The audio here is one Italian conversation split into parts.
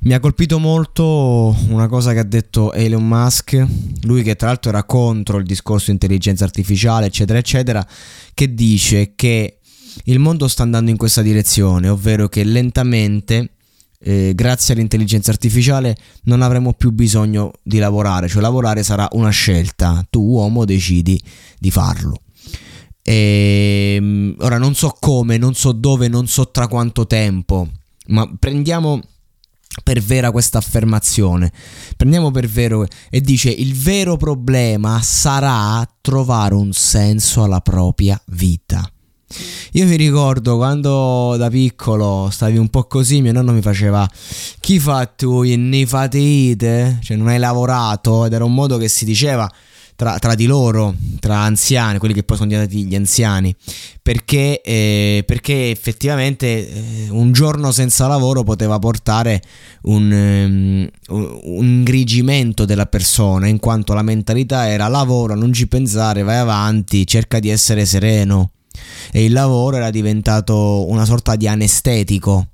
Mi ha colpito molto una cosa che ha detto Elon Musk, lui che tra l'altro era contro il discorso di intelligenza artificiale, eccetera, eccetera, che dice che il mondo sta andando in questa direzione, ovvero che lentamente, eh, grazie all'intelligenza artificiale, non avremo più bisogno di lavorare, cioè lavorare sarà una scelta, tu uomo decidi di farlo. E, ehm, ora non so come, non so dove, non so tra quanto tempo, ma prendiamo per vera questa affermazione. Prendiamo per vero e dice il vero problema sarà trovare un senso alla propria vita. Io mi ricordo quando da piccolo stavi un po' così, mio nonno mi faceva chi fa tu ne fatite? Cioè non hai lavorato ed era un modo che si diceva tra, tra, di loro, tra anziani, quelli che poi sono diventati gli anziani, perché, eh, perché effettivamente eh, un giorno senza lavoro poteva portare un, um, un ingrigimento della persona, in quanto la mentalità era lavoro, non ci pensare, vai avanti, cerca di essere sereno. E il lavoro era diventato una sorta di anestetico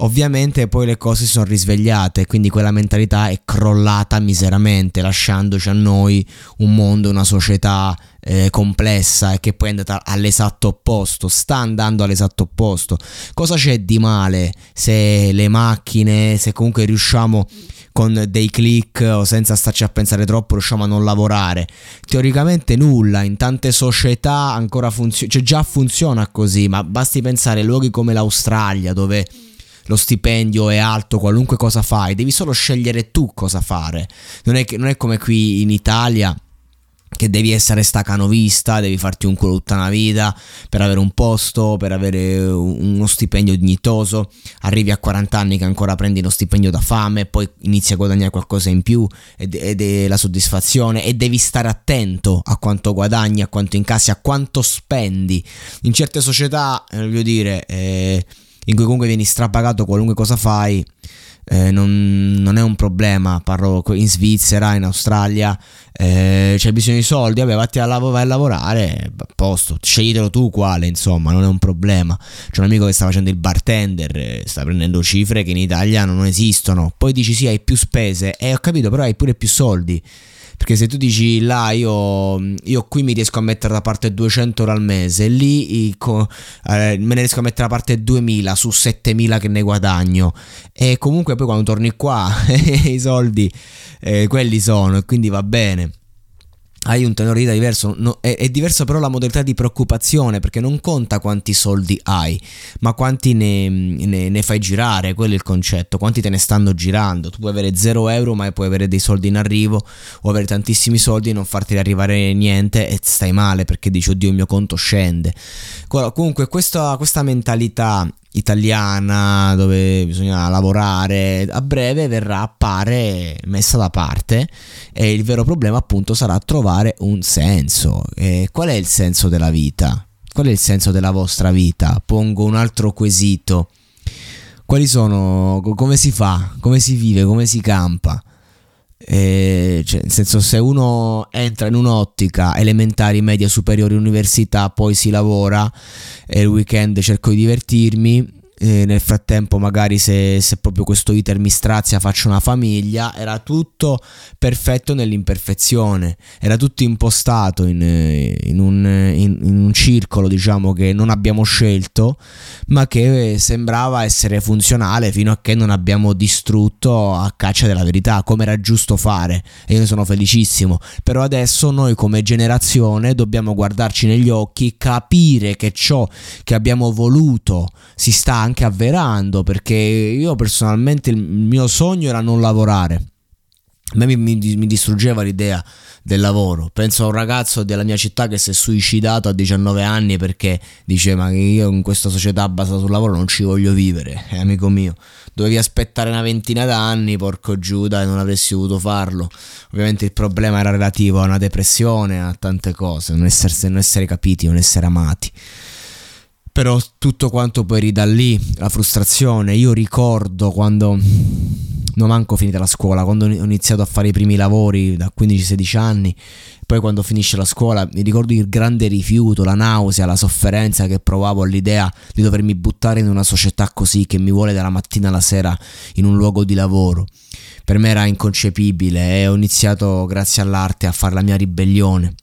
Ovviamente poi le cose si sono risvegliate, quindi quella mentalità è crollata miseramente, lasciandoci a noi un mondo, una società eh, complessa e che poi è andata all'esatto opposto, sta andando all'esatto opposto. Cosa c'è di male se le macchine, se comunque riusciamo con dei click o senza starci a pensare troppo riusciamo a non lavorare? Teoricamente nulla, in tante società ancora funziona, cioè già funziona così, ma basti pensare a luoghi come l'Australia dove lo stipendio è alto, qualunque cosa fai, devi solo scegliere tu cosa fare. Non è, che, non è come qui in Italia che devi essere stacanovista, devi farti un culo tutta una vita per avere un posto, per avere uno stipendio dignitoso, arrivi a 40 anni che ancora prendi lo stipendio da fame, poi inizi a guadagnare qualcosa in più ed, ed è la soddisfazione e devi stare attento a quanto guadagni, a quanto incassi, a quanto spendi. In certe società, eh, voglio dire... Eh, in cui comunque vieni strapagato qualunque cosa fai, eh, non, non, è un problema. Parlo in Svizzera, in Australia, eh, c'è bisogno di soldi, vabbè, vatti a lav- vai a lavorare, a posto, sceglitelo tu quale, insomma, non è un problema. C'è un amico che sta facendo il bartender, eh, sta prendendo cifre che in Italia non esistono. Poi dici sì, hai più spese, e eh, ho capito, però hai pure più soldi. Perché se tu dici là io, io, qui mi riesco a mettere da parte 200 euro al mese, lì co, eh, me ne riesco a mettere da parte 2000 su 7000 che ne guadagno. E comunque poi quando torni qua i soldi eh, quelli sono e quindi va bene hai un tenore di vita diverso, no, è, è, diverso però la modalità di preoccupazione perché non conta quanti soldi hai, ma quanti ne, ne, ne, fai girare, quello è il concetto, quanti te ne stanno girando. Tu puoi avere 0 euro ma puoi avere dei soldi in arrivo o avere tantissimi soldi e non farti arrivare niente e stai male perché dici oddio il mio conto scende. Comunque questa, questa mentalità italiana dove bisogna lavorare a breve verrà appare messa da parte e il vero problema appunto sarà trovare un senso. E qual è il senso della vita? Qual è il senso della vostra vita? Pongo un altro quesito. Quali sono come si fa? Come si vive? Come si campa? E cioè, nel senso se uno entra in un'ottica elementari, media, superiori, università, poi si lavora e il weekend cerco di divertirmi, eh, nel frattempo magari se, se, proprio questo iter mi strazia faccio una famiglia, era tutto perfetto nell'imperfezione, era tutto impostato in, in, un, in, in, un, circolo diciamo che non abbiamo scelto ma che sembrava essere funzionale fino a che non abbiamo distrutto a caccia della verità come era giusto fare. E io ne sono felicissimo. Però adesso noi come generazione dobbiamo guardarci negli occhi capire che ciò che abbiamo voluto si sta anche avverando perché io personalmente il mio sogno era non lavorare. A me mi, mi, mi, distruggeva l'idea del lavoro. Penso a un ragazzo della mia città che si è suicidato a 19 anni perché diceva che io in questa società basata sul lavoro non ci voglio vivere. Eh, amico mio, dovevi aspettare una ventina d'anni, porco Giuda, e non avresti dovuto farlo. Ovviamente il problema era relativo a una depressione, a tante cose, non essere, non essere capiti, non essere amati però tutto quanto poi ridà lì, la frustrazione. Io ricordo quando non manco finita la scuola, quando ho iniziato a fare i primi lavori da 15-16 anni, poi quando finisce la scuola mi ricordo il grande rifiuto, la nausea, la sofferenza che provavo all'idea di dovermi buttare in una società così che mi vuole dalla mattina alla sera in un luogo di lavoro. Per me era inconcepibile e ho iniziato grazie all'arte a fare la mia ribellione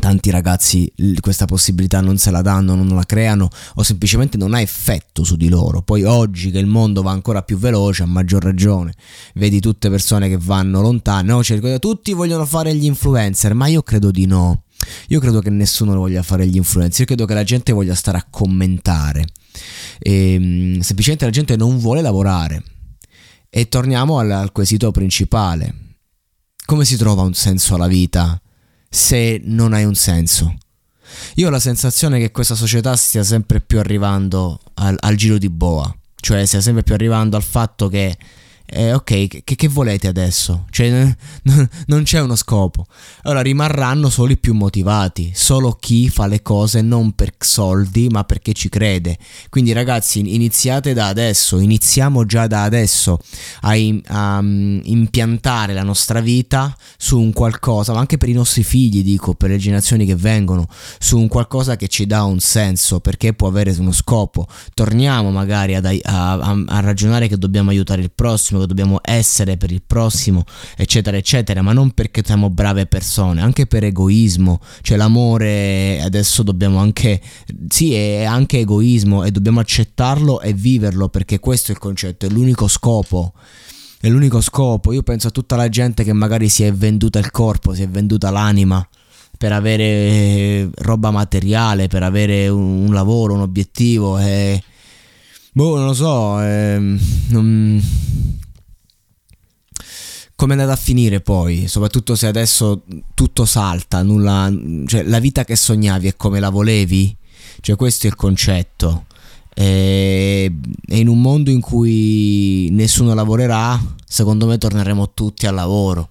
tanti ragazzi questa possibilità non se la danno, non la creano o semplicemente non ha effetto su di loro. Poi oggi che il mondo va ancora più veloce, a maggior ragione, vedi tutte persone che vanno lontane, cioè, tutti vogliono fare gli influencer, ma io credo di no. Io credo che nessuno voglia fare gli influencer, io credo che la gente voglia stare a commentare. E, ehm, semplicemente la gente non vuole lavorare. E torniamo al, al quesito principale. Come si trova un senso alla vita? Se non hai un senso. Io ho la sensazione che questa società stia sempre più arrivando al, al giro di boa, cioè stia sempre più arrivando al fatto che eh, ok, che, che, volete adesso? Cioè, non c'è uno scopo. Allora rimarranno solo i più motivati, solo chi fa le cose non per soldi, ma perché ci crede. Quindi, ragazzi, iniziate da adesso, iniziamo già da adesso a, a um, impiantare la nostra vita su un qualcosa, ma anche per i nostri figli, dico, per le generazioni che vengono, su un qualcosa che ci dà un senso, perché può avere uno scopo. Torniamo magari a, a, a ragionare che dobbiamo aiutare il prossimo che dobbiamo essere per il prossimo, eccetera, eccetera, ma non perché siamo brave persone, anche per egoismo, cioè l'amore adesso dobbiamo anche, sì, è anche egoismo e dobbiamo accettarlo e viverlo perché questo è il concetto, è l'unico scopo è l'unico scopo. Io penso a tutta la gente che magari si è venduta il corpo, si è venduta l'anima per avere roba materiale, per avere un, un lavoro, un obiettivo. E... Boh, non lo so. Eh, non come è andata a finire poi, soprattutto se adesso tutto salta, nulla, cioè la vita che sognavi è come la volevi, cioè questo è il concetto. E, e in un mondo in cui nessuno lavorerà, secondo me torneremo tutti al lavoro.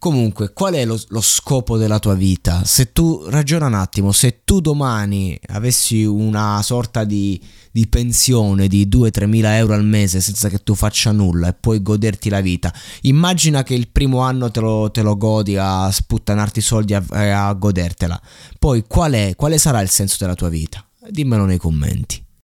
Comunque, qual è lo, lo, scopo della tua vita? Se tu ragiona un attimo, se tu domani avessi una sorta di, di pensione di 2-3 mila euro al mese senza che tu faccia nulla e puoi goderti la vita, immagina che il primo anno te lo, te lo godi a sputtanarti i soldi e a, a godertela. Poi qual è, quale sarà il senso della tua vita? Dimmelo nei commenti.